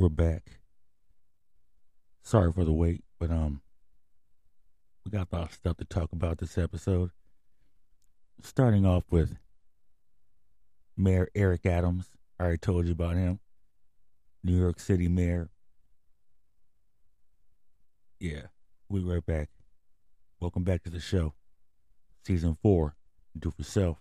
we're back. Sorry for the wait, but um, we got a lot of stuff to talk about this episode. Starting off with Mayor Eric Adams. I already told you about him. New York City Mayor. Yeah, we right back. Welcome back to the show. Season four. Do for self.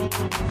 Thank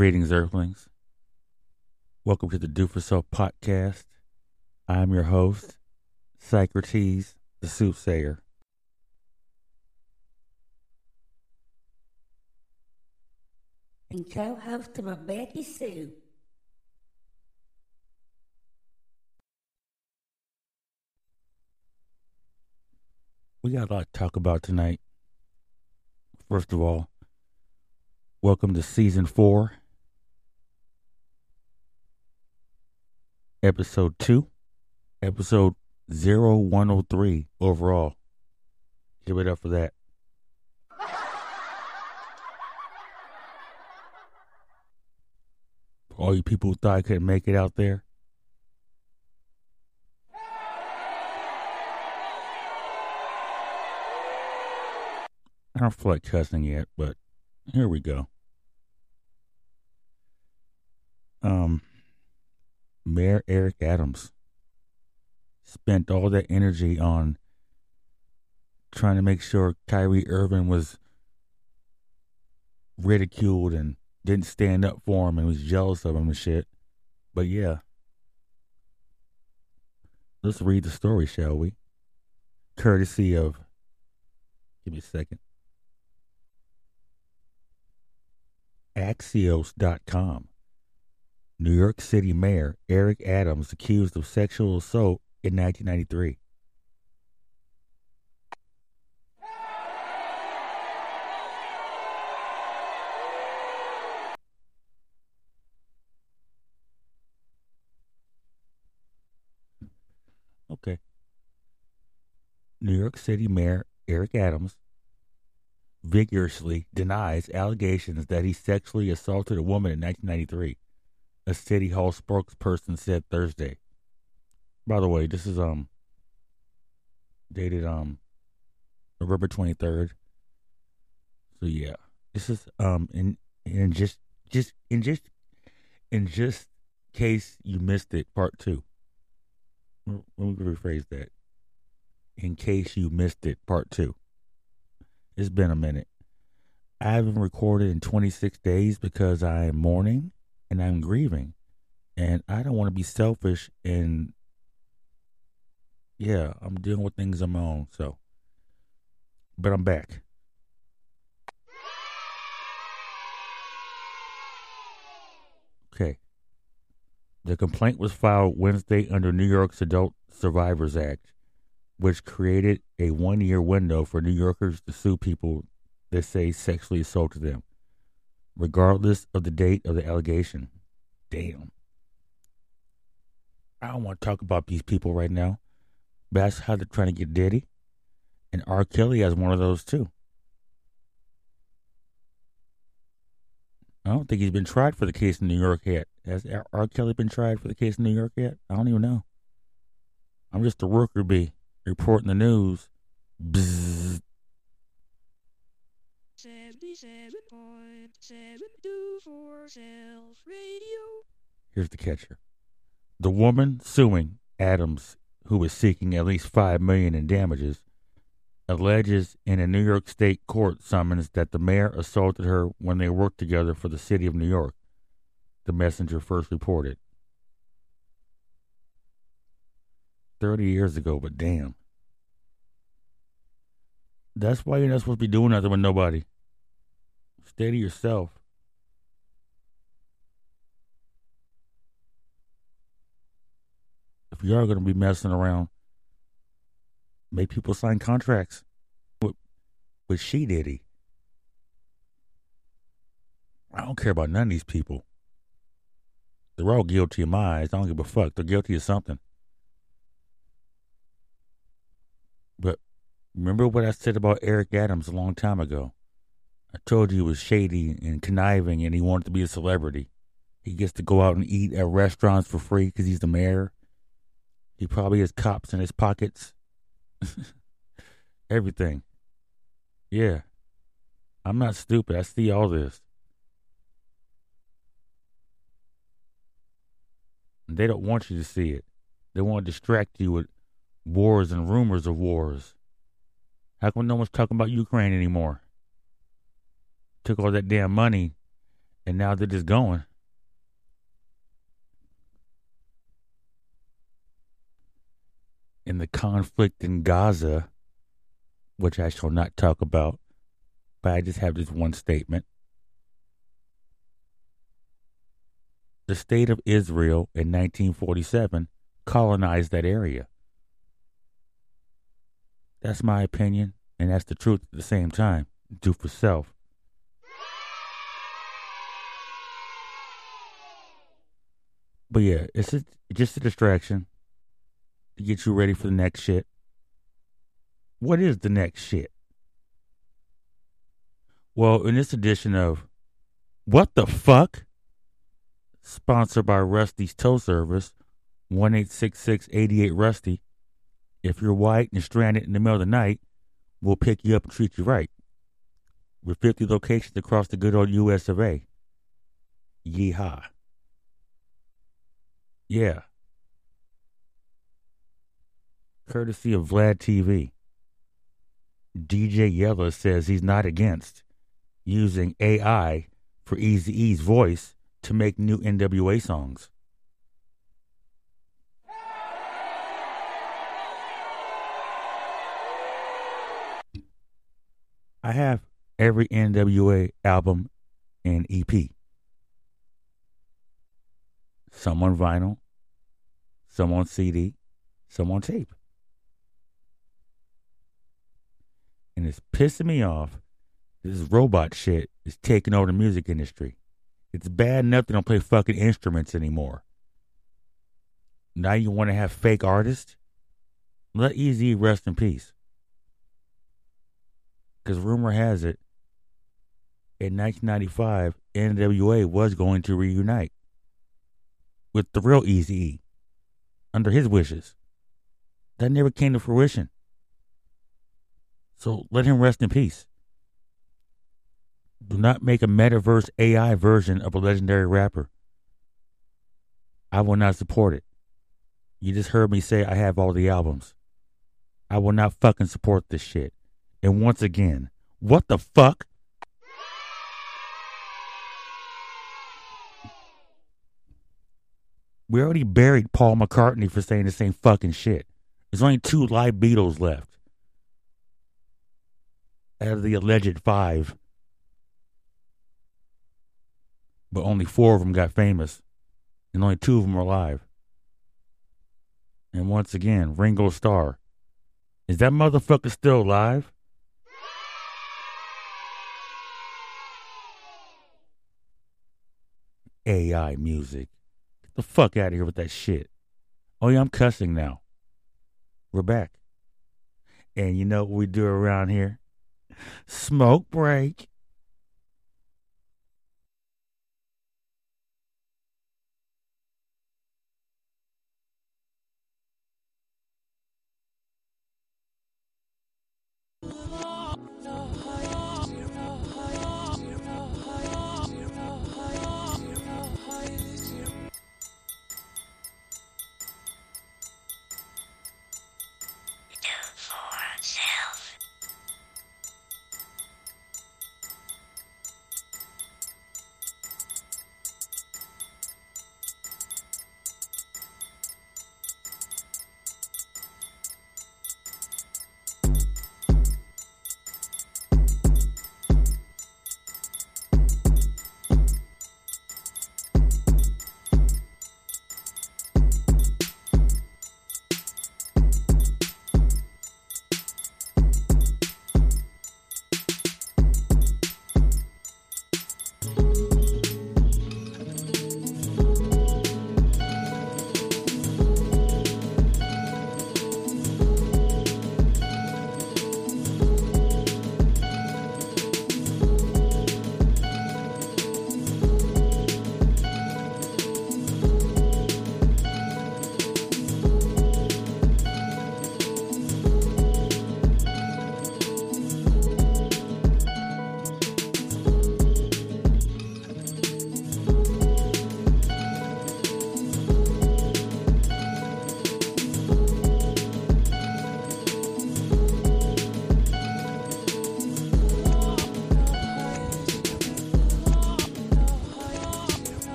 Greetings, Earthlings. Welcome to the Do For Self podcast. I'm your host, Socrates, the soothsayer. And co-host of Becky Sue. We got a lot to talk about tonight. First of all, welcome to season four, episode two, episode 0103 overall. Give it up for that. For all you people who thought I couldn't make it out there. I don't feel like cussing yet, but here we go. Um, Mayor Eric Adams spent all that energy on trying to make sure Kyrie Irving was ridiculed and didn't stand up for him and was jealous of him and shit. But yeah. Let's read the story, shall we? Courtesy of. Give me a second. Axios.com. New York City Mayor Eric Adams accused of sexual assault in 1993. Okay. New York City Mayor Eric Adams vigorously denies allegations that he sexually assaulted a woman in 1993, a city hall spokesperson said Thursday. By the way, this is um dated um November 23rd. So yeah, this is um in in just just in just in just case you missed it, part 2. Let me rephrase that. In case you missed it, part 2. It's been a minute. I haven't recorded in 26 days because I am mourning and I'm grieving. And I don't want to be selfish and yeah, I'm dealing with things on my own, so but I'm back. Okay. The complaint was filed Wednesday under New York's Adult Survivors Act which created a one year window for New Yorkers to sue people that say sexually assaulted them, regardless of the date of the allegation. Damn. I don't want to talk about these people right now. But that's how they're trying to get Diddy. And R. Kelly has one of those too. I don't think he's been tried for the case in New York yet. Has R. Kelly been tried for the case in New York yet? I don't even know. I'm just a worker bee reporting the news. Bzzz. 77.724 Self Radio. Here's the catcher. The woman suing Adams, who is seeking at least five million in damages, alleges in a New York State court summons that the mayor assaulted her when they worked together for the city of New York. The messenger first reported. 30 years ago, but damn. That's why you're not supposed to be doing nothing with nobody. Stay to yourself. If you are going to be messing around, make people sign contracts with, with She Diddy. I don't care about none of these people. They're all guilty in my eyes. I don't give a fuck. They're guilty of something. But remember what I said about Eric Adams a long time ago? I told you he was shady and conniving and he wanted to be a celebrity. He gets to go out and eat at restaurants for free because he's the mayor. He probably has cops in his pockets. Everything. Yeah. I'm not stupid. I see all this. They don't want you to see it. They want to distract you with wars and rumors of wars. How come no one's talking about Ukraine anymore? Took all that damn money And now they're just going, in the conflict in Gaza, which I shall not talk about, but I just have this one statement. The state of Israel in 1947 colonized that area. That's my opinion, and that's the truth at the same time. Do for self. But yeah, it's just, just a distraction to get you ready for the next shit. What is the next shit? Well, in this edition of What the Fuck? Sponsored by Rusty's Tow Service, 1866 Rusty. If you're white and stranded in the middle of the night, we'll pick you up and treat you right. With 50 locations across the good old US of A. Yeehaw. Yeah. Courtesy of Vlad TV. DJ Yella says he's not against using AI for Eazy-E's voice to make new NWA songs. I have every NWA album and EP. Some on vinyl, some on CD, some on tape. And it's pissing me off. This robot shit is taking over the music industry. It's bad enough they don't play fucking instruments anymore. Now you want to have fake artists? Let Eazy rest in peace. Because rumor has it, in 1995, NWA was going to reunite with the real Easy E under his wishes. That never came to fruition. So let him rest in peace. Do not make a metaverse AI version of a legendary rapper. I will not support it. You just heard me say I have all the albums. I will not fucking support this shit. And once again, what the fuck? We already buried Paul McCartney for saying the same fucking shit. There's only two live Beatles left. Out of the alleged five. But only four of them got famous. And only two of them are alive. And once again, Ringo Starr. Is that motherfucker still alive? AI music. The fuck out of here with that shit. Oh yeah, I'm cussing now. We're back. And you know what we do around here? Smoke break.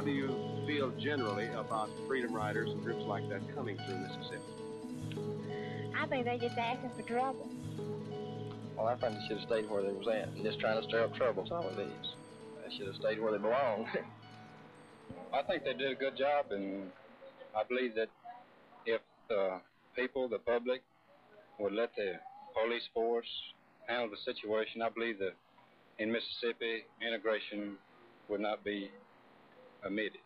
How do you feel generally about Freedom Riders and groups like that coming through Mississippi? I think they're just asking for trouble. Well, I think they should have stayed where they was at and just trying to stir up trouble, some of these. They should have stayed where they belong. I think they did a good job, and I believe that if the people, the public, would let the police force handle the situation, I believe that in Mississippi, integration would not be omitted.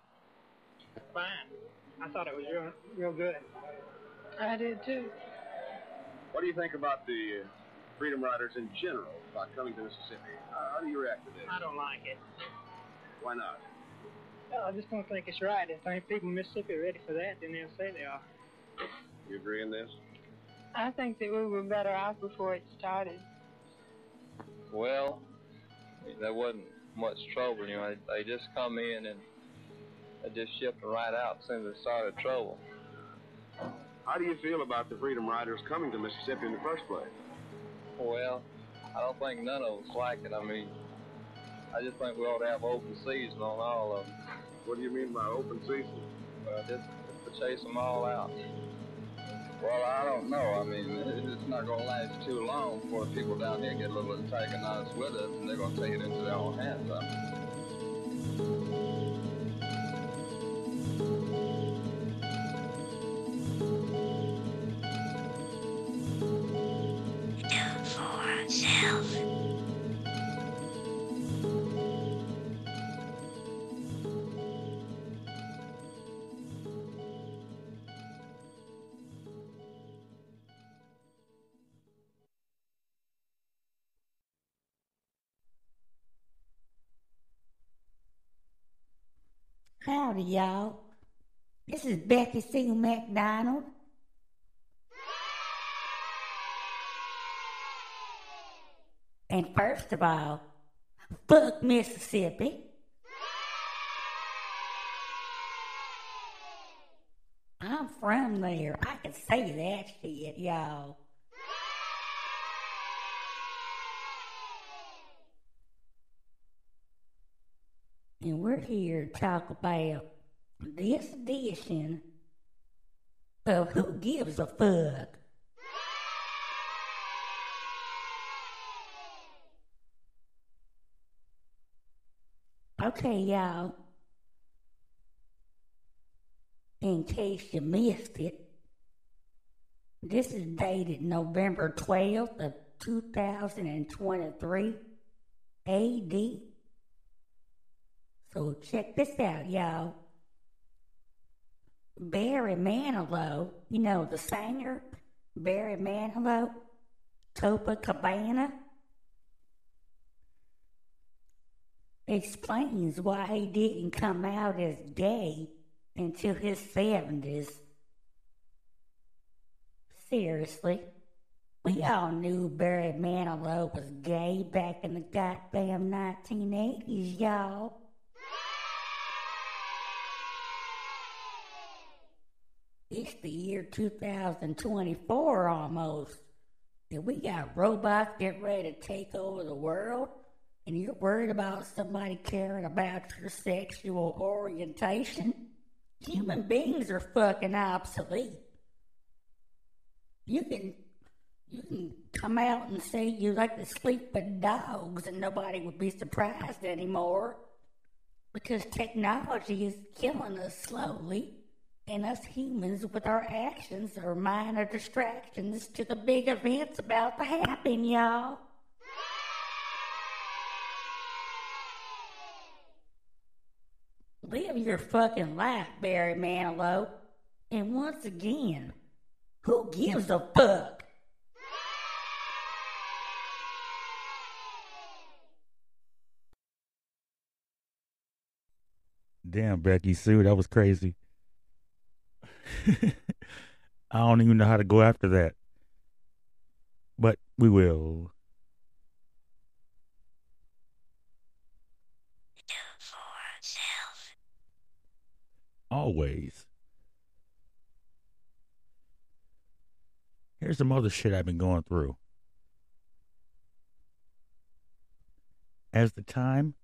Fine. I thought it was real, real good. I did too. What do you think about the uh, Freedom Riders in general about coming to Mississippi? How do you react to this? I don't like it. Why not? Well, I just don't think it's right. If any people in Mississippi are ready for that, then they'll say they are. You agree in this? I think that we were better off before it started. Well, there wasn't much trouble, you know. They, they just come in and they just shipped right out as soon as they started trouble. How do you feel about the Freedom Riders coming to Mississippi in the first place? Well, I don't think none of us like it. I mean, I just think we ought to have open season on all of them. What do you mean by open season? Well, just, to chase them all out. Well, I don't know. I mean, it's not going to last too long before people down here get a little antagonized with it, and they're going to take it into their own hands. for Y'all. This is Becky Sue McDonald. And first of all, fuck Mississippi. I'm from there. I can say that shit, y'all. We're here to talk about this edition of Who Gives a Fuck. Okay, y'all. In case you missed it, this is dated November 12th of 2023 AD. So check this out, y'all. Barry Manilow, you know the singer, Barry Manilow, Copacabana, explains why he didn't come out as gay until his 70s. Seriously, we mm-hmm. all knew Barry Manilow was gay back in the goddamn 1980s, y'all. It's the year 2024 almost. And we got robots getting ready to take over the world. And you're worried about somebody caring about your sexual orientation. Human beings are fucking obsolete. You can you can come out and say you like to sleep with dogs and nobody would be surprised anymore. Because technology is killing us slowly and us humans with our actions are minor distractions to the big events about to happen, y'all. Live your fucking life, Barry Manilow. And once again, who gives a fuck? Damn, Becky Sue, that was crazy. I don't even know how to go after that. But we will. Always. Here's some other shit I've been going through. As the time,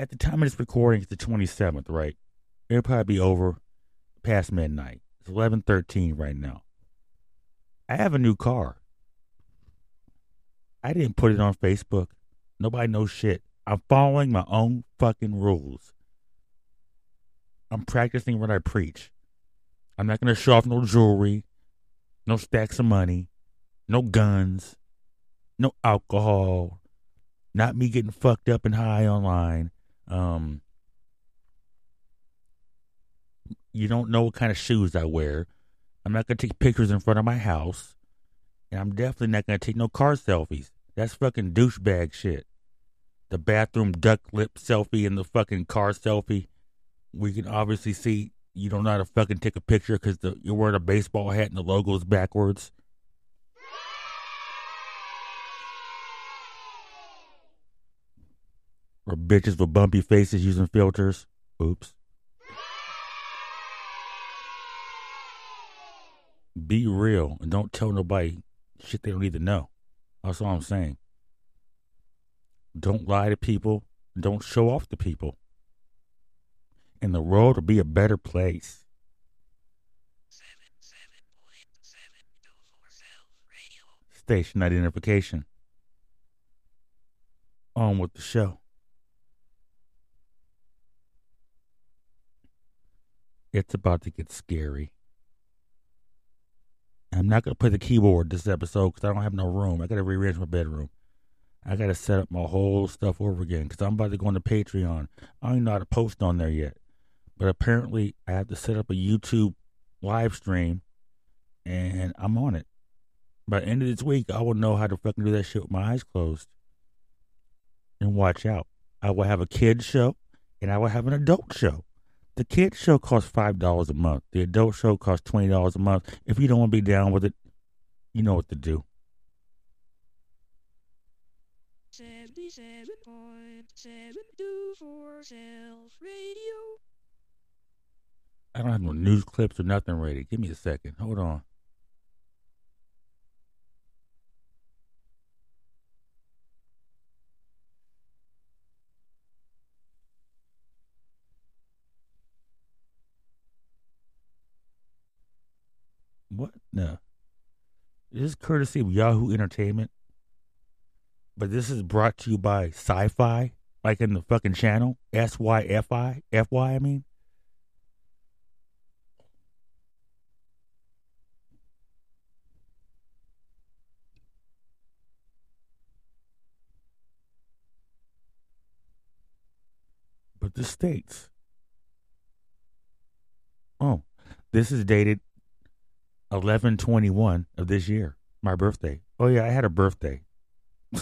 at the time of this recording, it's the 27th, right? It'll probably be over past midnight. It's 11:13 right now. I have a new car. I didn't put it on Facebook. Nobody knows shit. I'm following my own fucking rules. I'm practicing what I preach. I'm not to show off no jewelry, no stacks of money, no guns, no alcohol, not me getting fucked up and high online. Um, you don't know what kind of shoes I wear. I'm not to take pictures in front of my house. And I'm definitely not to take no car selfies. That's fucking douchebag shit. The bathroom duck lip selfie and the fucking car selfie. We can obviously see you don't know how to fucking take a picture because you're wearing a baseball hat and the logo's backwards. Or bitches with bumpy faces using filters. Oops. Be real and don't tell nobody shit they don't need to know. That's all I'm saying. Don't lie to people. Don't show off to people. And the world will be a better place. Station identification. On with the show. It's about to get scary. I'm not to play the keyboard this episode because I don't have no room. I got to rearrange my bedroom. I got to set up my whole stuff over again because I'm about to go on to Patreon. I don't even know how to post on there yet. But apparently, I have to set up a YouTube live stream and I'm on it. By the end of this week, I will know how to fucking do that shit with my eyes closed. And watch out. I will have a kid show and I will have an adult show. The kid show costs five dollars a month. The adult show costs twenty dollars a month. If you don't want to be down with it, you know what to do. Seventy-seven point seven two four Self Radio. I don't have no news clips or nothing ready. Give me a second. Hold on. What? No. This is courtesy of Yahoo Entertainment. But this is brought to you by Sci Fi, like in the fucking channel. S Y F I? F Y, I mean. But the states. Oh, this is dated 1121 of this year, my birthday. Oh, yeah, I had a birthday.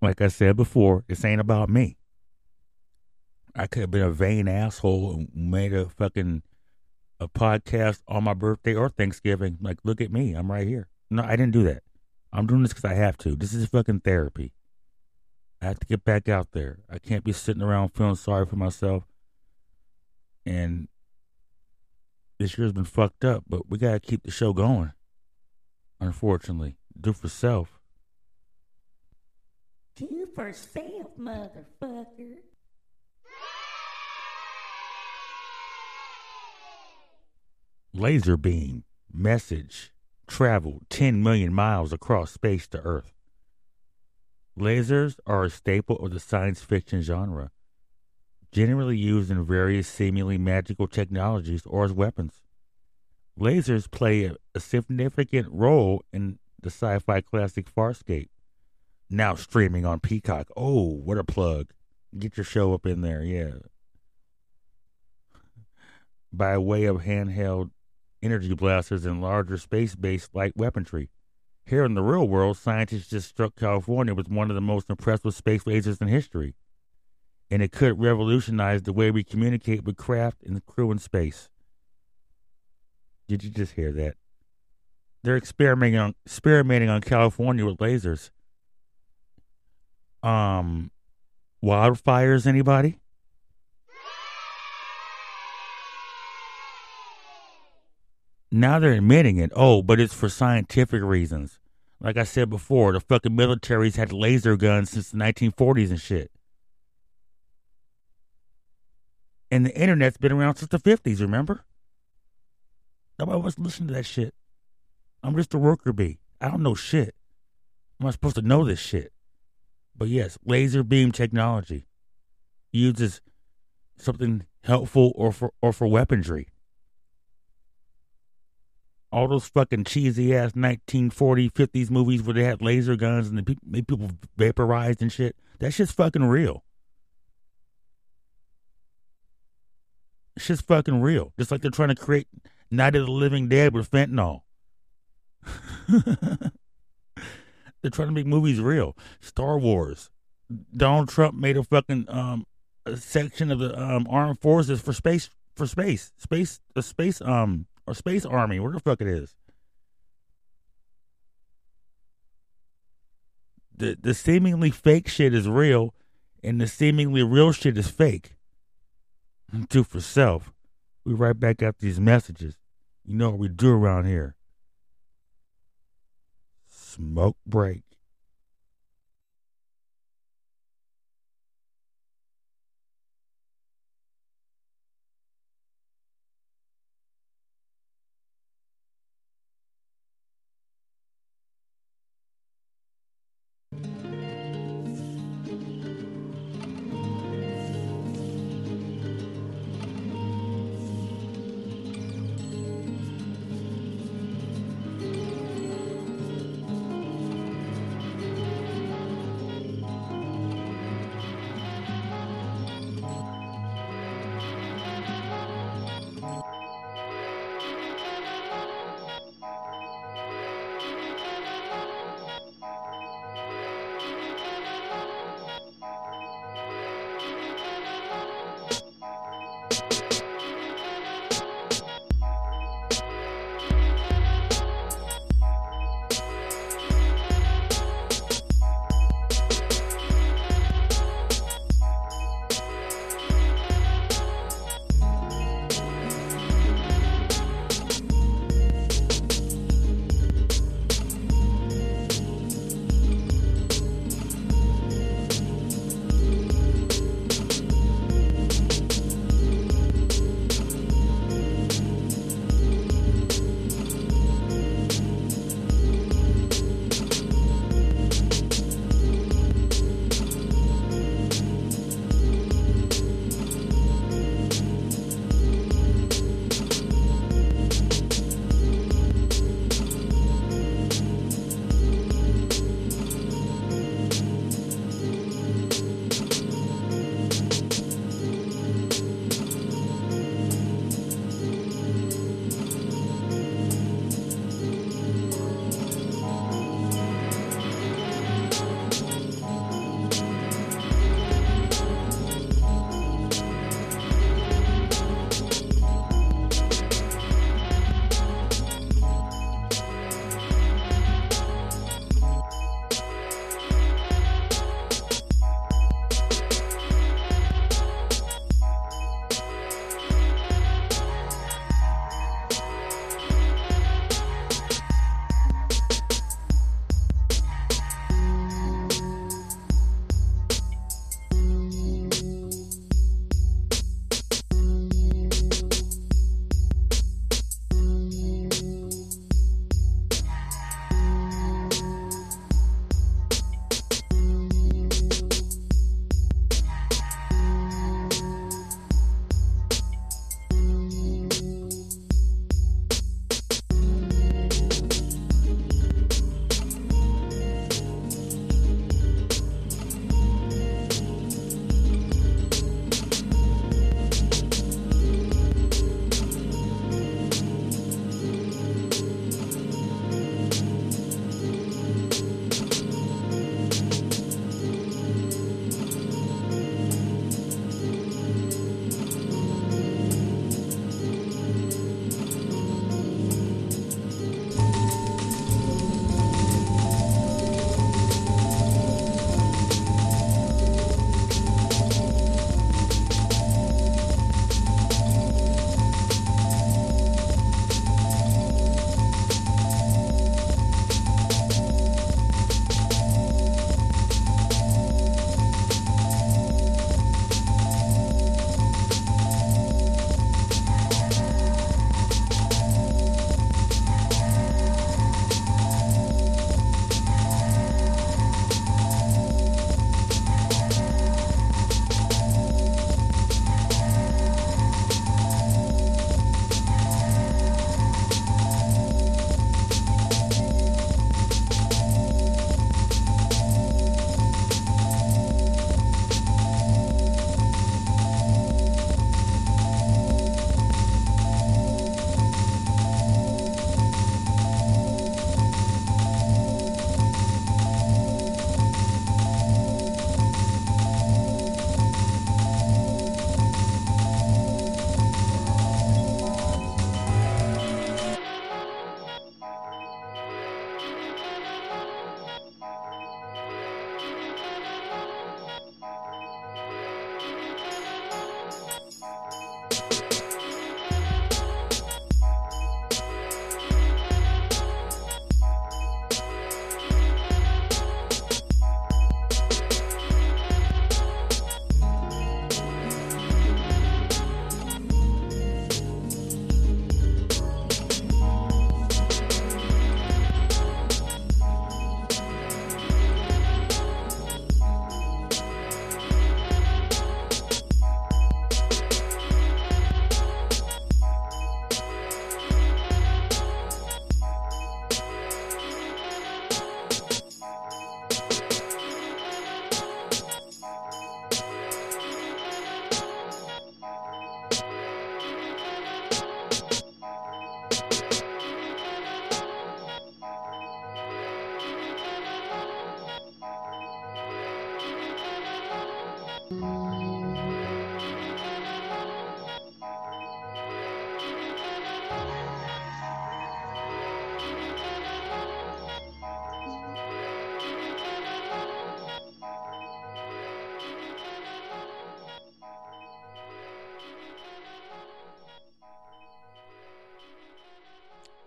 like I said before, this ain't about me. I could have been a vain asshole and made a fucking a podcast on my birthday or Thanksgiving. Like, look at me, I'm right here. No, I didn't do that. I'm doing this because I have to. This is fucking therapy. I have to get back out there. I can't be sitting around feeling sorry for myself. And this year's been fucked up, but we gotta keep the show going. Unfortunately, do for self. Do for self, motherfucker. Laser beam message traveled 10 million miles across space to Earth. Lasers are a staple of the science fiction genre, generally used in various seemingly magical technologies or as weapons. Lasers play a, a significant role in the sci fi classic Farscape, now streaming on Peacock. Oh, what a plug! Get your show up in there, yeah. By way of handheld energy blasters and larger space based light weaponry. Here in the real world, scientists just struck California with one of the most impressive space lasers in history. And it could revolutionize the way we communicate with craft and crew in space. Did you just hear that? They're experimenting on experimenting on California with lasers. Um, wildfires. Anybody? Now they're admitting it. Oh, but it's for scientific reasons. Like I said before, the fucking militaries had laser guns since the 1940s and shit. And the internet's been around since the 50s, remember? Nobody wants to listen to that shit. I'm just a worker bee. I don't know shit. I'm not supposed to know this shit. But yes, laser beam technology uses something helpful or for or for weaponry. All those fucking cheesy ass 1940, 50s movies where they had laser guns and the pe- made people vaporized and shit. That shit's fucking real. Shit's fucking real. Just like they're trying to create Night of the Living Dead with fentanyl. they're trying to make movies real. Star Wars. Donald Trump made a fucking um a section of the um armed forces for space for space space a space um or space army where the fuck it is. The the seemingly fake shit is real, and the seemingly real shit is fake. Do for self. We right back after these messages. You know what we do around here. Smoke break.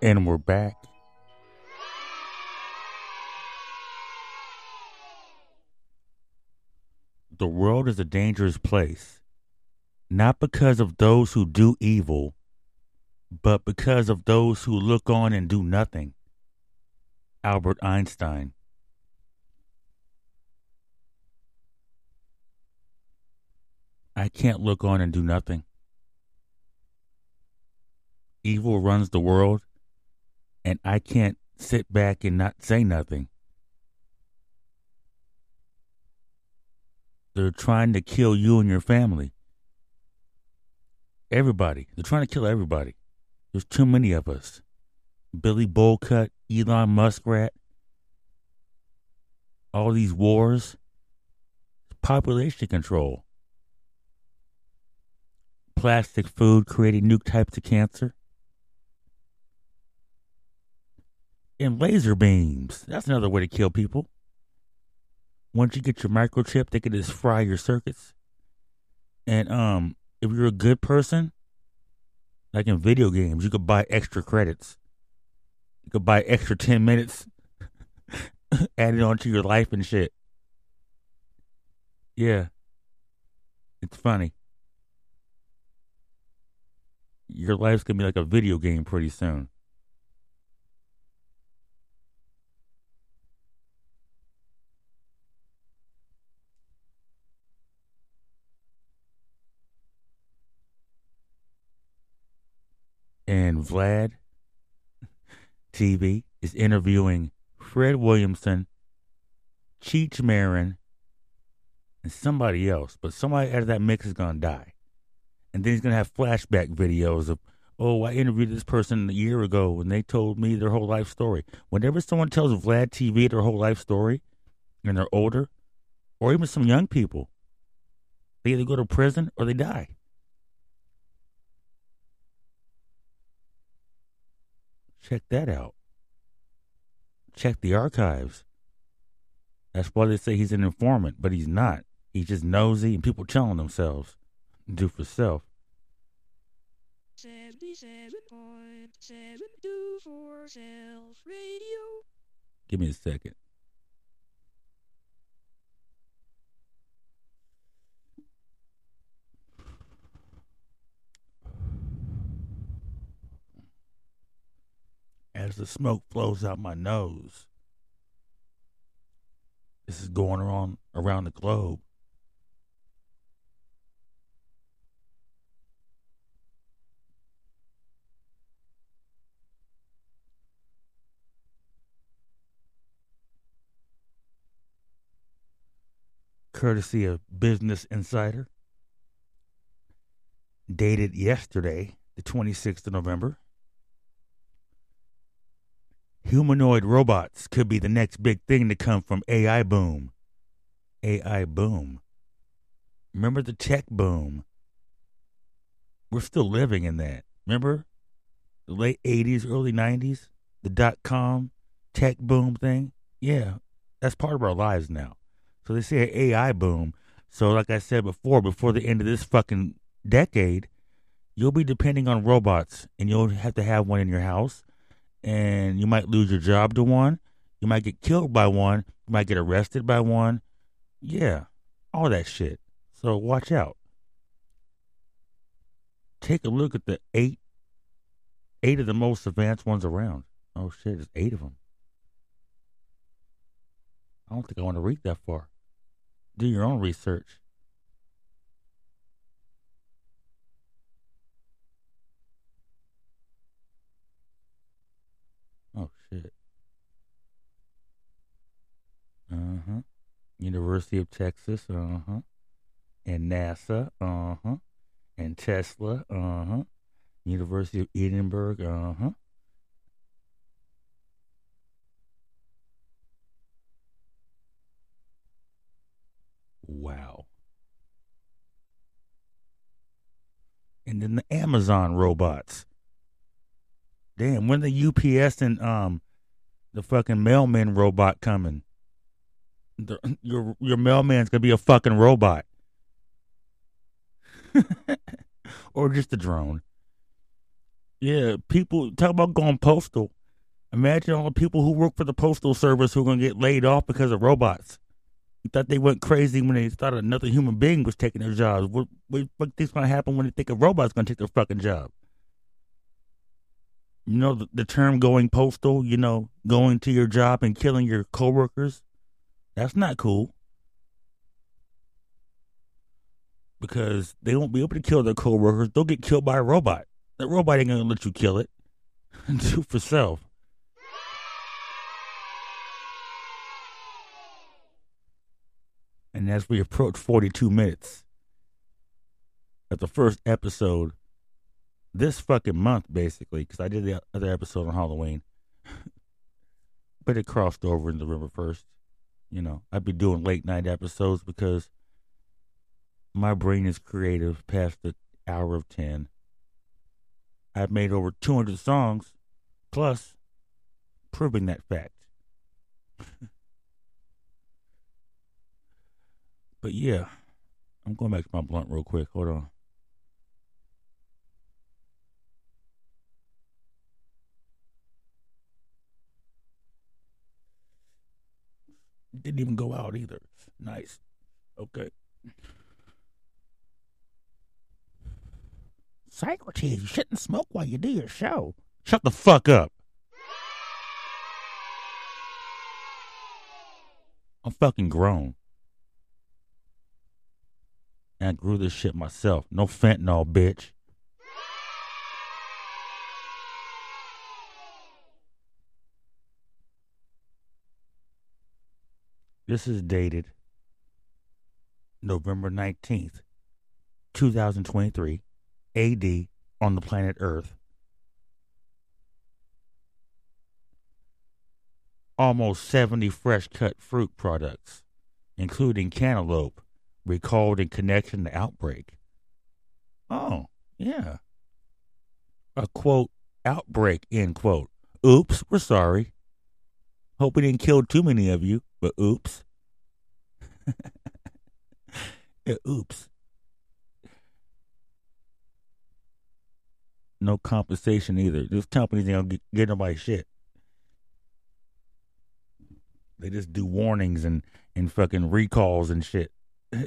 And we're back. The world is a dangerous place, not because of those who do evil, but because of those who look on and do nothing. Albert Einstein. I can't look on and do nothing. Evil runs the world, and I can't sit back and not say nothing. They're trying to kill you and your family. Everybody. They're trying to kill everybody. There's too many of us. Billy Bullcut, Elon Muskrat, all these wars, population control, plastic food creating new types of cancer, and laser beams. That's another way to kill people. Once you get your microchip, they can just fry your circuits. And um, if you're a good person, like in video games, you could buy extra credits. You could buy extra 10 minutes added onto your life and shit. Yeah. It's funny. Your life's to be like a video game pretty soon. And Vlad TV is interviewing Fred Williamson, Cheech Marin, and somebody else. But somebody out of that mix is going to die. And then he's going to have flashback videos of, oh, I interviewed this person a year ago and they told me their whole life story. Whenever someone tells Vlad TV their whole life story and they're older, or even some young people, they either go to prison or they die. Check that out. Check the archives. That's why they say he's an informant, but he's not. He's just nosy and people telling themselves. Do for self. 77.7 do for self radio. Give me a second. As the smoke flows out my nose, this is going on around the globe. courtesy of Business Insider, dated yesterday, the 26th of November. Humanoid robots could be the next big thing to come from AI boom. AI boom. Remember the tech boom? We're still living in that. Remember the late 80s, early 90s? The dot com tech boom thing? Yeah, that's part of our lives now. So they say AI boom. So like I said before, before the end of this fucking decade, you'll be depending on robots and you'll have to have one in your house and you might lose your job to one. You might get killed by one. You might get arrested by one. Yeah, all that shit. So watch out. Take a look at the eight, eight of the most advanced ones around. Oh shit, there's eight of them. I don't think I want to read that far. Do your own research. Oh shit. Uh huh. University of Texas. Uh huh. And NASA. Uh huh. And Tesla. Uh huh. University of Edinburgh. Uh huh. Wow. And then the Amazon robots. Damn, when the UPS and um the fucking mailman robot coming? The, your your mailman's gonna be a fucking robot, or just a drone. Yeah, people talk about going postal. Imagine all the people who work for the postal service who are to get laid off because of robots. You thought they went crazy when they thought another human being was taking their jobs. What what think's going to happen when they think a robot's to take their fucking job? You know the, the term "going postal." You know, going to your job and killing your coworkers. That's not cool. Because they won't be able to kill their coworkers. They'll get killed by a robot. That robot ain't gonna let you kill it. Do for self. And as we approach 42 minutes at the first episode this fucking month, basically, because I did the other episode on Halloween, but it crossed over in November 1st. You know, I'd be doing late night episodes because my brain is creative past the hour of 10. I've made over 200 songs, plus proving that fact. but yeah, I'm going back to my blunt real quick. Hold on. Didn't even go out either. Nice. Okay. Socrates, you shouldn't smoke while you do your show. Shut the fuck up. I'm fucking grown. And I grew this shit myself. No fentanyl, bitch. This is dated November 19th, 2023, AD on the planet Earth. Almost 70 fresh cut fruit products, including cantaloupe, recalled in connection to outbreak. Oh, yeah. A quote, outbreak, end quote. Oops, we're sorry. Hope we didn't kill too many of you, but oops. yeah, oops. No compensation either. These companies ain't gonna get, get nobody shit. They just do warnings and, and fucking recalls and shit.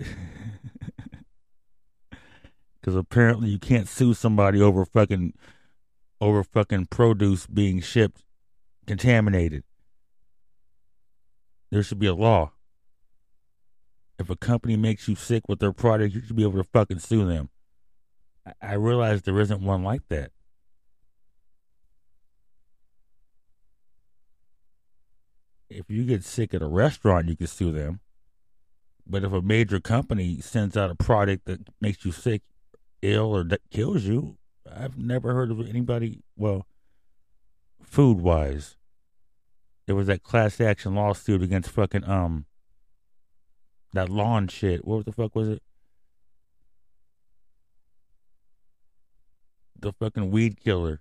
Because apparently you can't sue somebody over fucking over fucking produce being shipped contaminated. There should be a law. If a company makes you sick with their product, you should be able to fucking sue them. I, realize there isn't one like that. If you get sick at a restaurant, you can sue them. But if a major company sends out a product that makes you sick, ill, or that kills you, I've never heard of anybody, well, food wise. There was that class action lawsuit against fucking, um, that lawn shit. What the fuck was it? The fucking weed killer.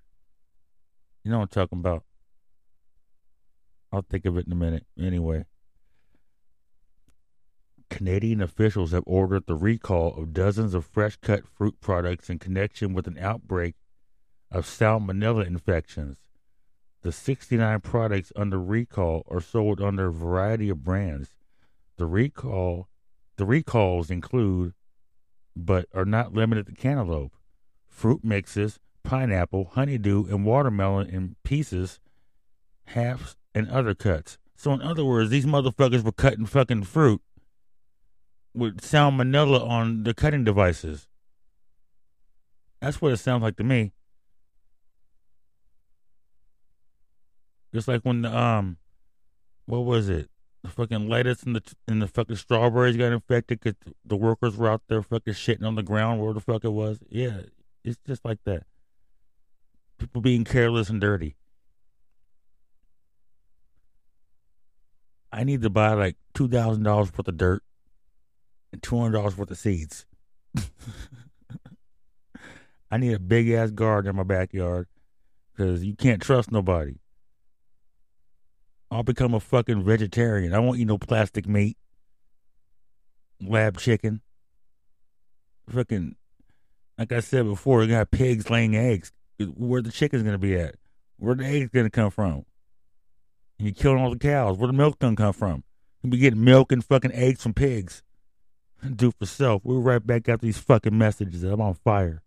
You know what I'm talking about. I'll think of it in a minute. Anyway. Canadian officials have ordered the recall of dozens of fresh cut fruit products in connection with an outbreak of salmonella infections. The 69 products under recall are sold under a variety of brands. The recall the recalls include but are not limited to cantaloupe, fruit mixes, pineapple, honeydew, and watermelon in pieces, halves, and other cuts. So in other words, these motherfuckers were cutting fucking fruit with salmonella on the cutting devices. That's what it sounds like to me. Just like when the um, what was it? The fucking lettuce and the and the fucking strawberries got infected because the workers were out there fucking shitting on the ground where the fuck it was. Yeah, it's just like that. People being careless and dirty. I need to buy like two thousand dollars worth of dirt and two hundred dollars worth of seeds. I need a big ass garden in my backyard because you can't trust nobody. I'll become a fucking vegetarian. I won't eat no plastic meat, lab chicken. Fucking, like I said before, you got pigs laying eggs. Where the chicken's gonna be at? Where the eggs gonna come from? And you killing all the cows. Where the milk gonna come from? You be getting milk and fucking eggs from pigs. Do for self. We'll right back after these fucking messages. I'm on fire.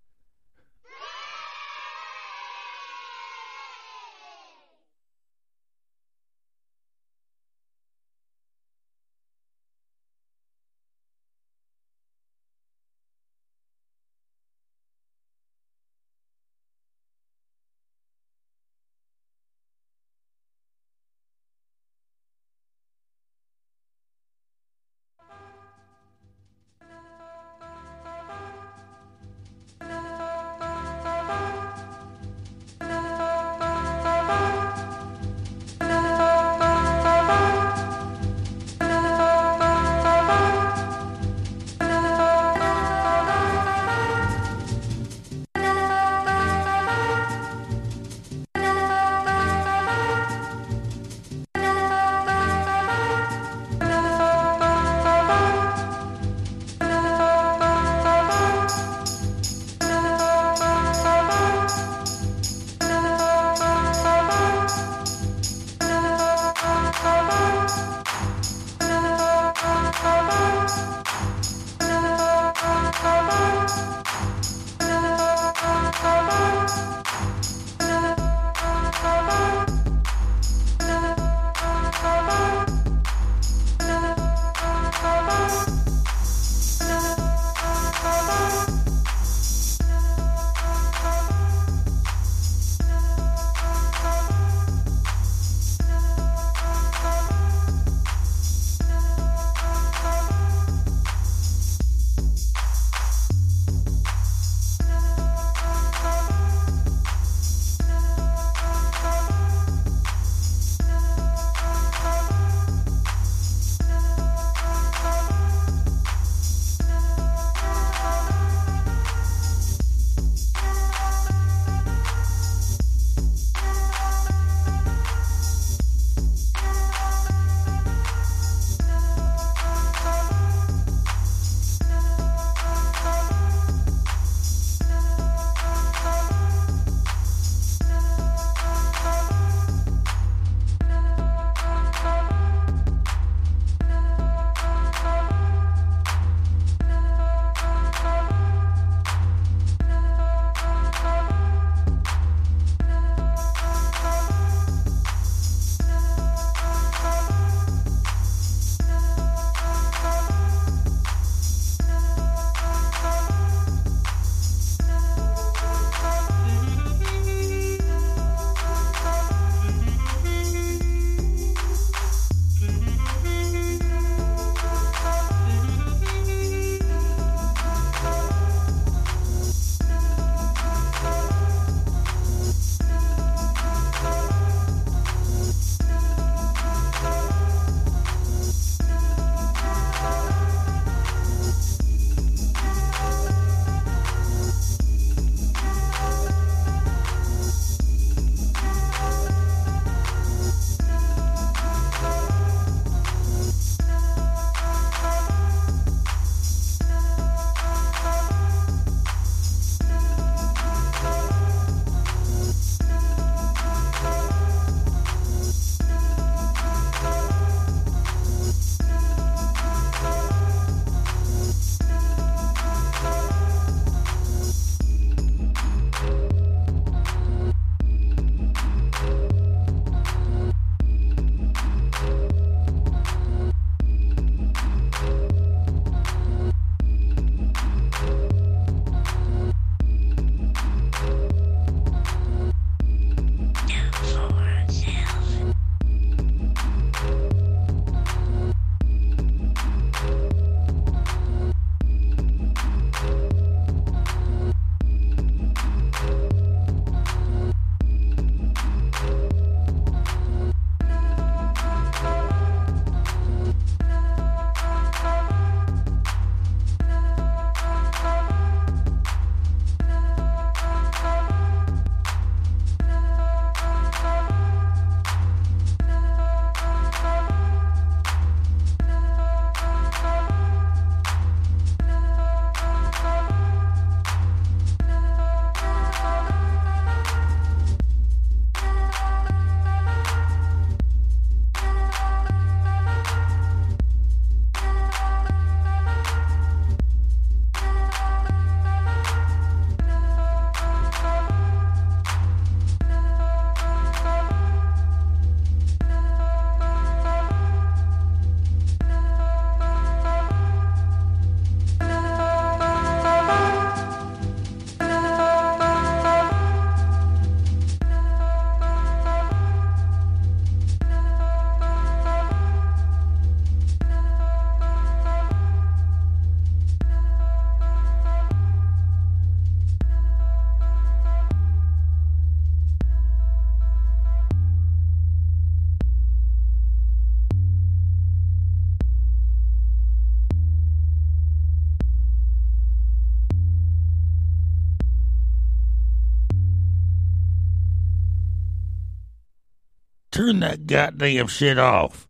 Turn that goddamn shit off.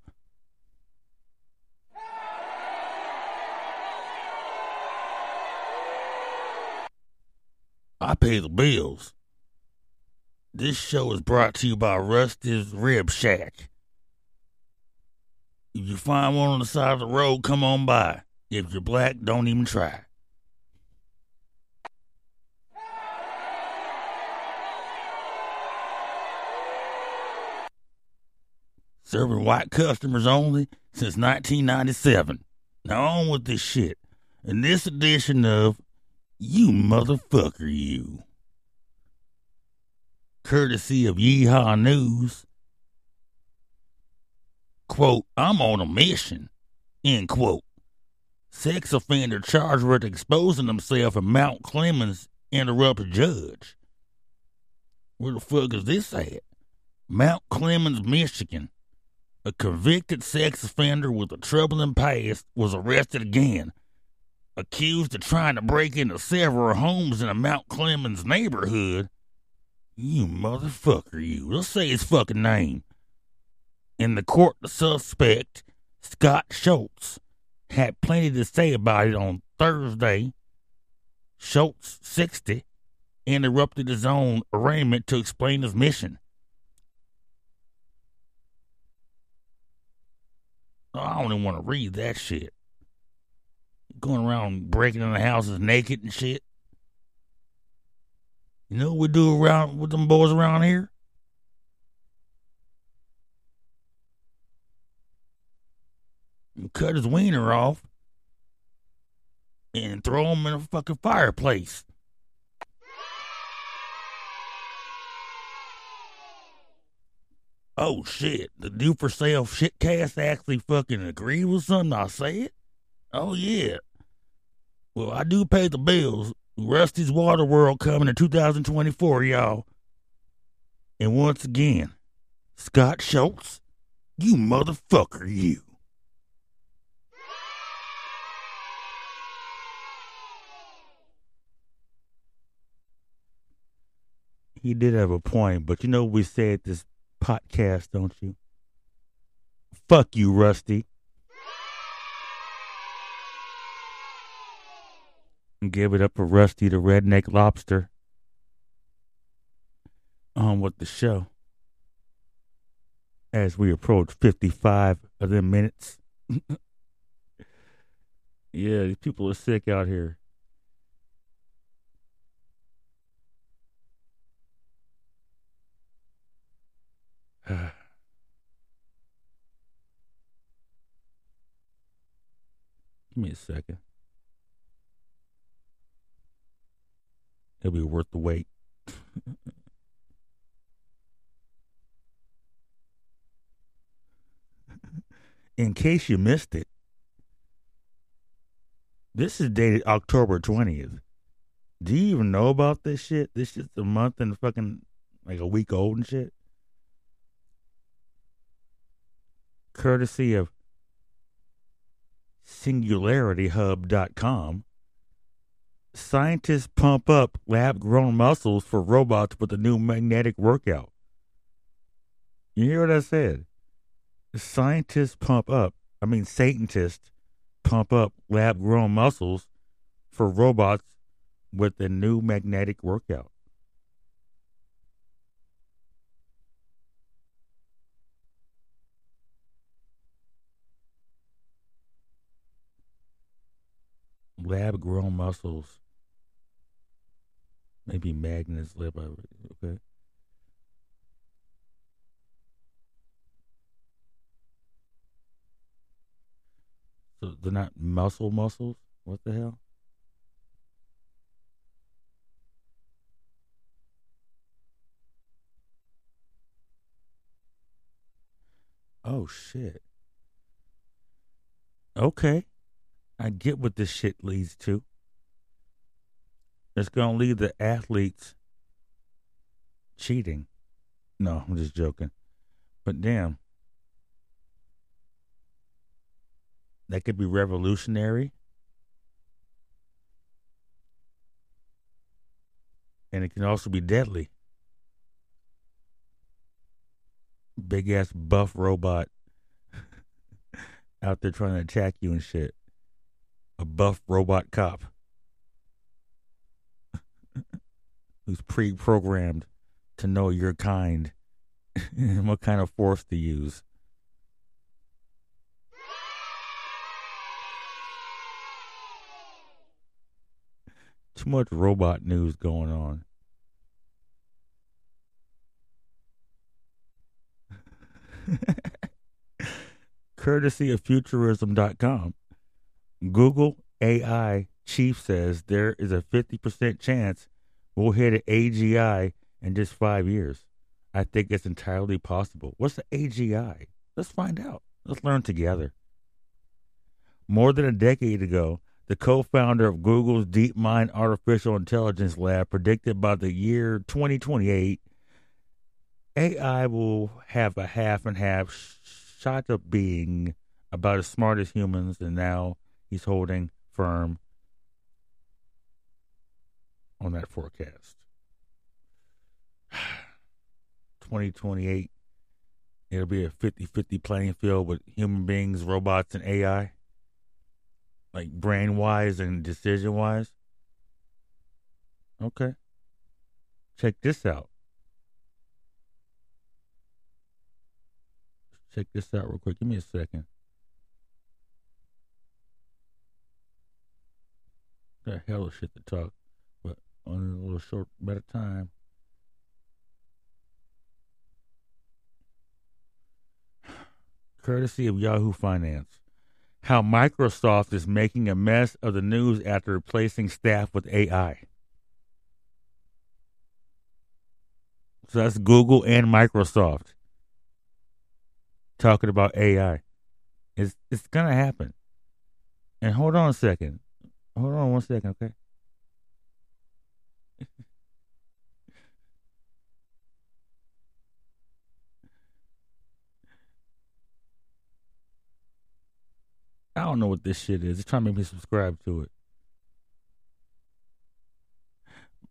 I pay the bills. This show is brought to you by Rusty's Rib Shack. If you find one on the side of the road, come on by. If you're black, don't even try. Serving white customers only since 1997. Now on with this shit. In this edition of You Motherfucker You. Courtesy of Yeehaw News. Quote, I'm on a mission. End quote. Sex offender charged with exposing himself in Mount Clemens interrupted judge. Where the fuck is this at? Mount Clemens, Michigan. A convicted sex offender with a troubling past was arrested again, accused of trying to break into several homes in a Mount Clemens neighborhood. You motherfucker, you. Let's say his fucking name. In the court, the suspect, Scott Schultz, had plenty to say about it on Thursday. Schultz, 60, interrupted his own arraignment to explain his mission. I don't even want to read that shit. Going around breaking into houses naked and shit. You know what we do around with them boys around here? You cut his wiener off and throw him in a fucking fireplace. Oh shit, the do for sale shitcast actually fucking agree with something I said? Oh yeah. Well, I do pay the bills. Rusty's Water World coming in 2024, y'all. And once again, Scott Schultz, you motherfucker, you. He did have a point, but you know we said this podcast, don't you? Fuck you, Rusty. And give it up for Rusty the Redneck Lobster. On with the show. As we approach 55 of them minutes. yeah, these people are sick out here. Give me a second. It'll be worth the wait. In case you missed it, this is dated October 20th. Do you even know about this shit? This shit's a month and fucking like a week old and shit. Courtesy of SingularityHub.com. Scientists pump up lab grown muscles for robots with a new magnetic workout. You hear what I said? Scientists pump up, I mean, Satanists pump up lab grown muscles for robots with a new magnetic workout. Lab grown muscles. Maybe Magnus lip. Okay. So they're not muscle muscles? What the hell? Oh shit. Okay. I get what this shit leads to. It's going to lead the athletes cheating. No, I'm just joking. But damn. That could be revolutionary. And it can also be deadly. big ass buff robot out there trying to attack you and shit. A buff robot cop who's pre programmed to know your kind and what kind of force to use. Too much robot news going on. Courtesy of Futurism.com. Google AI chief says there is a 50% chance we'll hit an AGI in just five years. I think it's entirely possible. What's the AGI? Let's find out. Let's learn together. More than a decade ago, the co founder of Google's DeepMind Artificial Intelligence Lab predicted by the year 2028, AI will have a half and half shot of being about as smart as humans, and now he's holding firm on that forecast. 2028, it'll be a 50 50 playing field with human beings, robots, and AI, like brain wise and decision wise. Okay. Check this out. Check this out real quick. Give me a second. Got hell of shit to talk, but only a little short bit of time. Courtesy of Yahoo Finance. How Microsoft is making a mess of the news after replacing staff with AI. So that's Google and Microsoft talking about AI. It's it's gonna happen. And hold on a second. Hold on one second, okay? I don't know what this shit is. It's trying to make me subscribe to it.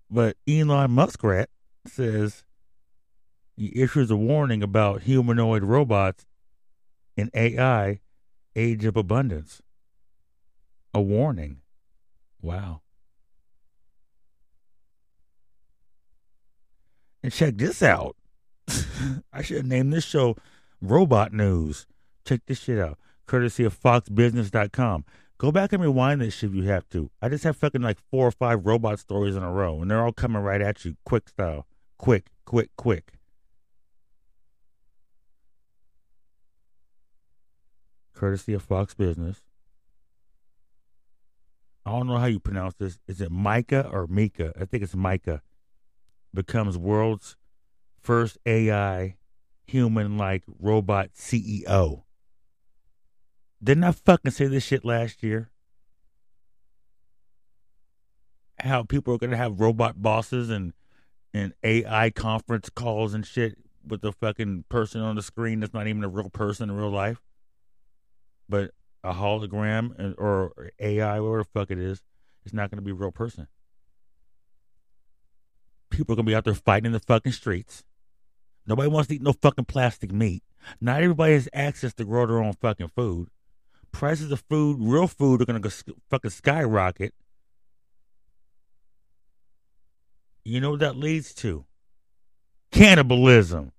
But Elon Muskrat says he issues a warning about humanoid robots in AI age of abundance. A warning. Wow. And check this out. I should have named this show Robot News. Check this shit out. Courtesy of FoxBusiness.com. Go back and rewind this shit if you have to. I just have fucking like four or five robot stories in a row, and they're all coming right at you, quick style. Quick, quick, quick. Courtesy of Fox Business. I don't know how you pronounce this. Is it Micah or Mika? I think it's Micah. Becomes world's first AI human like robot CEO. Didn't I fucking say this shit last year? How people are gonna have robot bosses and and AI conference calls and shit with the fucking person on the screen that's not even a real person in real life, but a hologram or AI, whatever the fuck it is, it's not gonna be a real person. People are gonna be out there fighting in the fucking streets. Nobody wants to eat no fucking plastic meat. Not everybody has access to grow their own fucking food. Prices of food, real food, are gonna go fucking skyrocket. You know what that leads to? Cannibalism.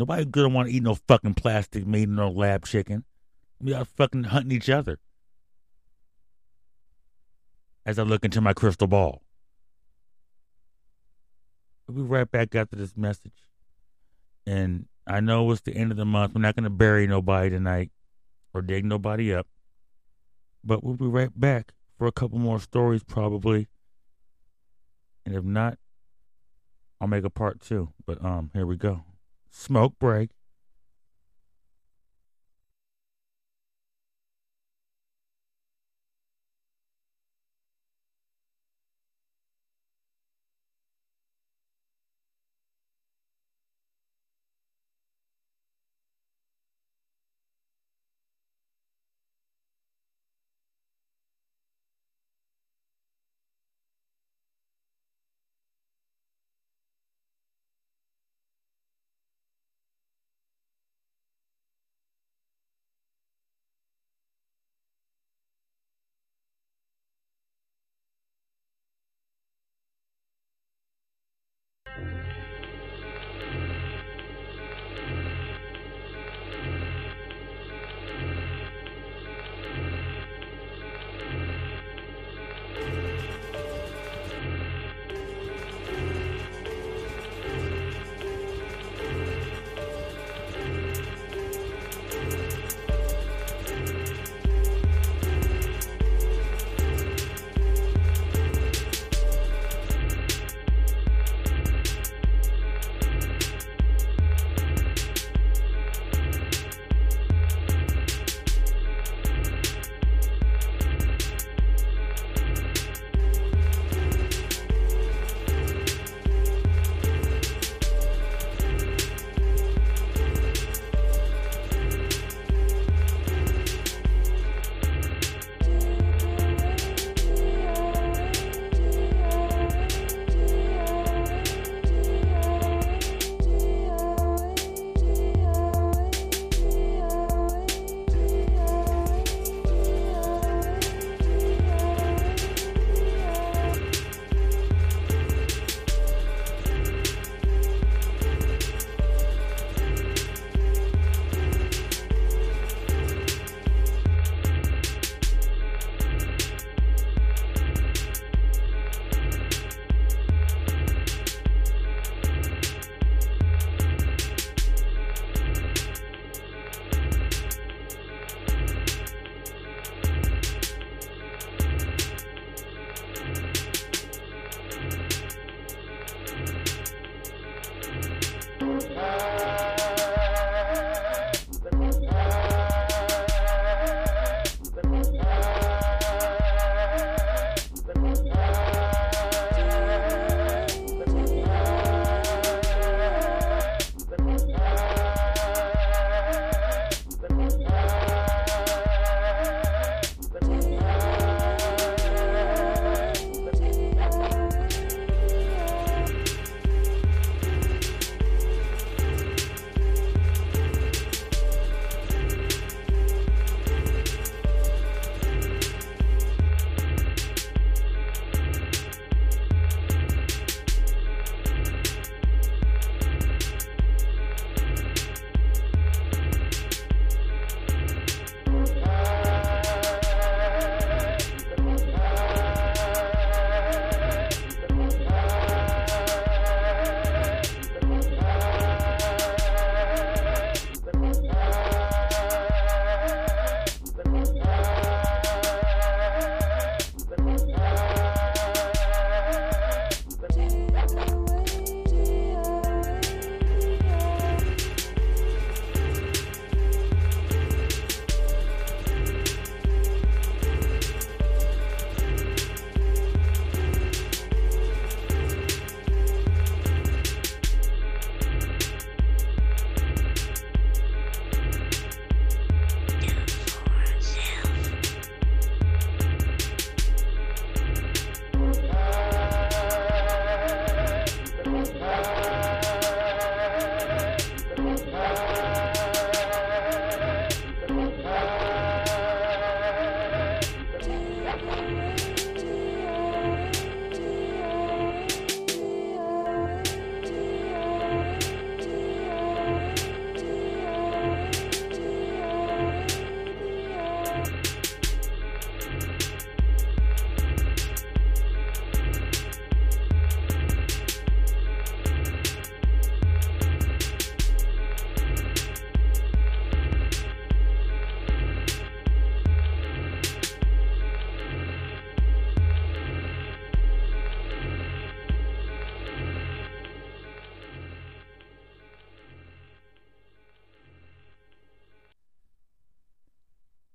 Nobody gonna want to eat no fucking plastic meat and no lab chicken. We are fucking hunting each other. As I look into my crystal ball. We'll be right back after this message. And I know it's the end of the month. We're not to bury nobody tonight or dig nobody up. But we'll be right back for a couple more stories, probably. And if not, I'll make a part two. But um, here we go. Smoke break.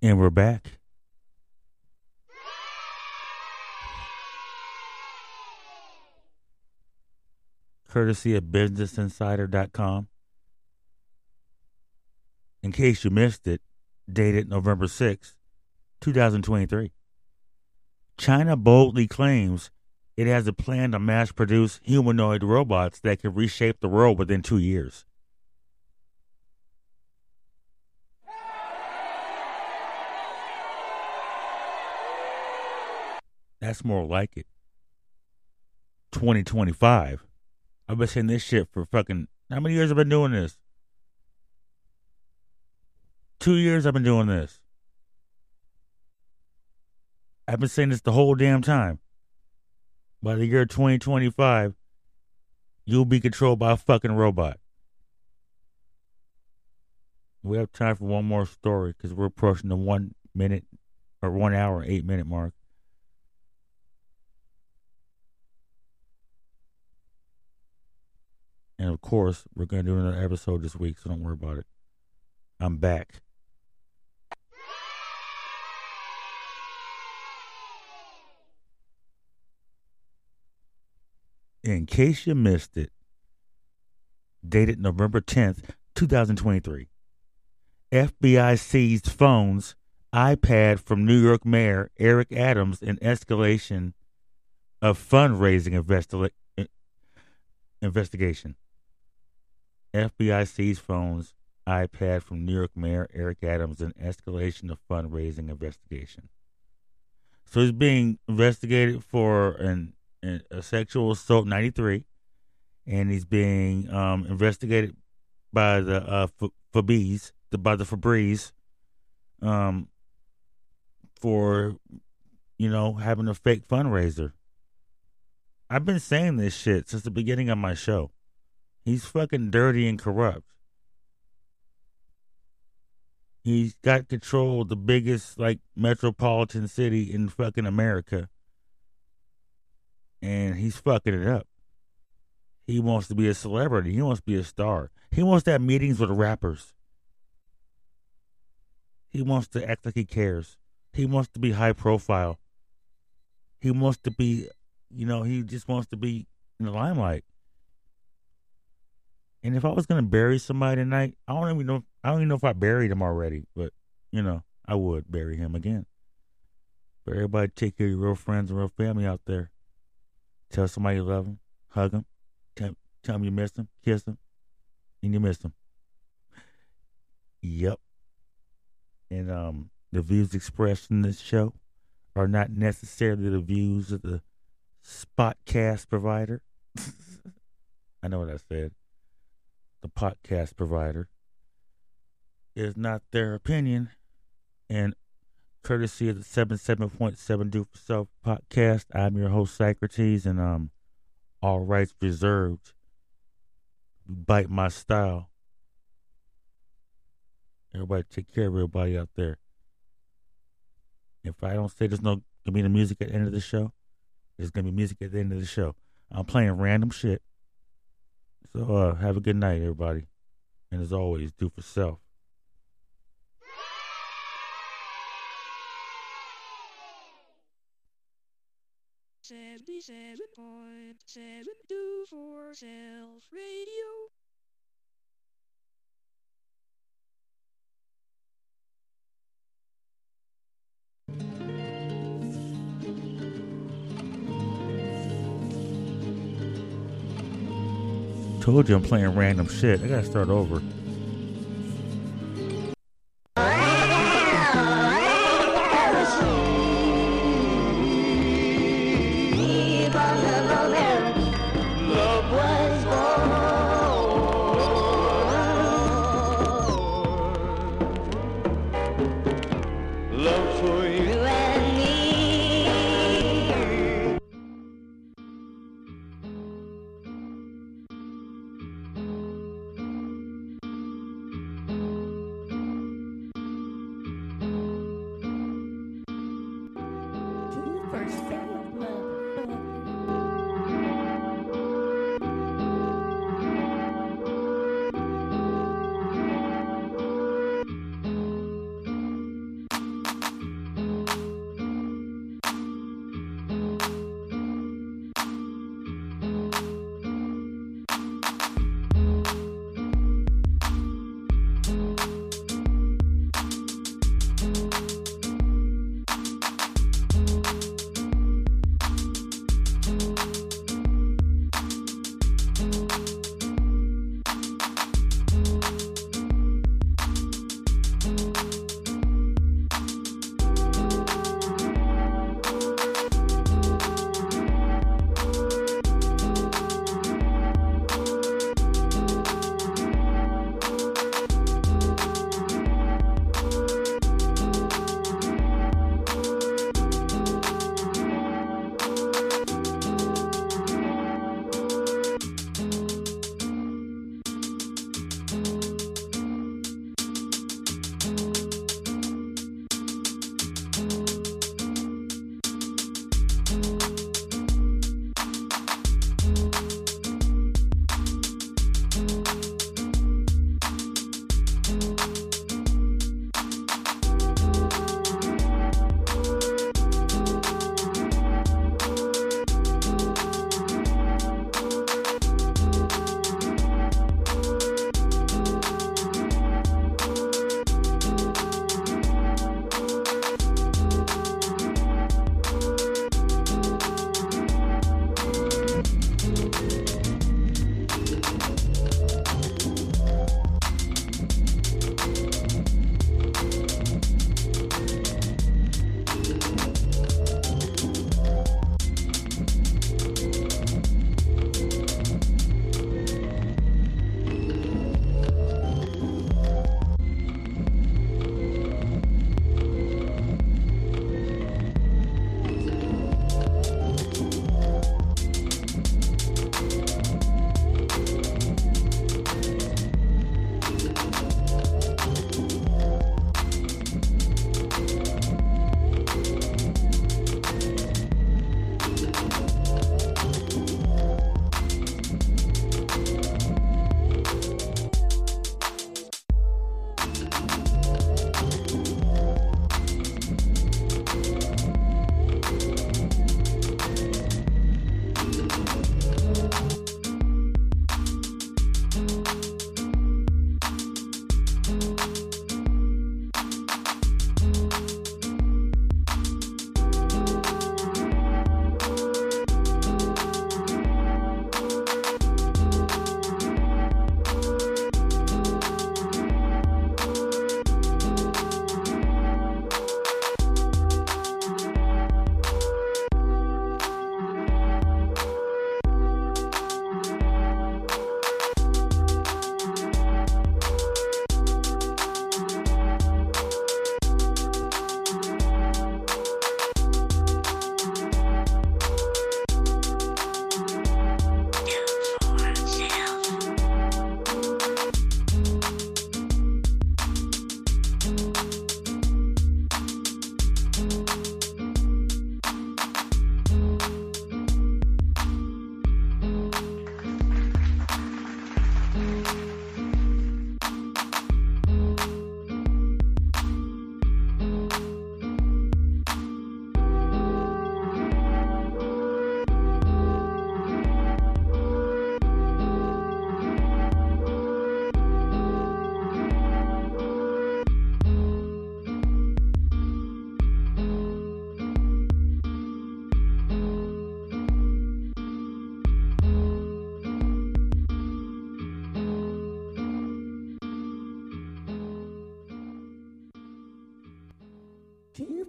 And we're back. Courtesy of BusinessInsider.com. In case you missed it, dated November 6, 2023. China boldly claims it has a plan to mass produce humanoid robots that can reshape the world within two years. That's more like it. 2025. I've been saying this shit for fucking. How many years have I been doing this? Two years I've been doing this. I've been saying this the whole damn time. By the year 2025, you'll be controlled by a fucking robot. We have time for one more story because we're approaching the one minute or one hour, eight minute mark. And of course, we're going to do another episode this week, so don't worry about it. I'm back. In case you missed it, dated November 10th, 2023, FBI seized phones, iPad from New York Mayor Eric Adams in escalation of fundraising investi- investigation. FBI seized phones, iPad from New York Mayor Eric Adams in escalation of fundraising investigation. So he's being investigated for an, an a sexual assault 93 and he's being um, investigated by the uh, the, by the Febreze um, for you know having a fake fundraiser. I've been saying this shit since the beginning of my show. He's fucking dirty and corrupt. He's got control of the biggest like metropolitan city in fucking America. And he's fucking it up. He wants to be a celebrity. He wants to be a star. He wants to have meetings with rappers. He wants to act like he cares. He wants to be high profile. He wants to be, you know, he just wants to be in the limelight. And if I was gonna bury somebody tonight, I don't even know. I don't even know if I buried him already, but you know, I would bury him again. But everybody, take care of your real friends and real family out there. Tell somebody you love them, hug them, tell, tell them you miss them, kiss them, and you miss them. Yep. And um, the views expressed in this show are not necessarily the views of the Spotcast provider. I know what I said the podcast provider, is not their opinion. And courtesy of the 77.7 Do For Self podcast, I'm your host, Socrates, and um, all rights reserved. Bite my style. Everybody take care of everybody out there. If I don't say there's no gonna be the music at the end of the show, there's gonna be music at the end of the show. I'm playing random shit. So uh, have a good night, everybody. And as always, do for self. Seventy-seven point seven Do For Self radio. Told you I'm playing random shit. I gotta start over. mercy.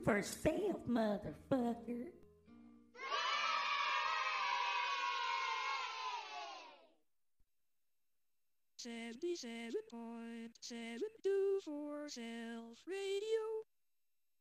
For self, motherfucker. Seventy-seven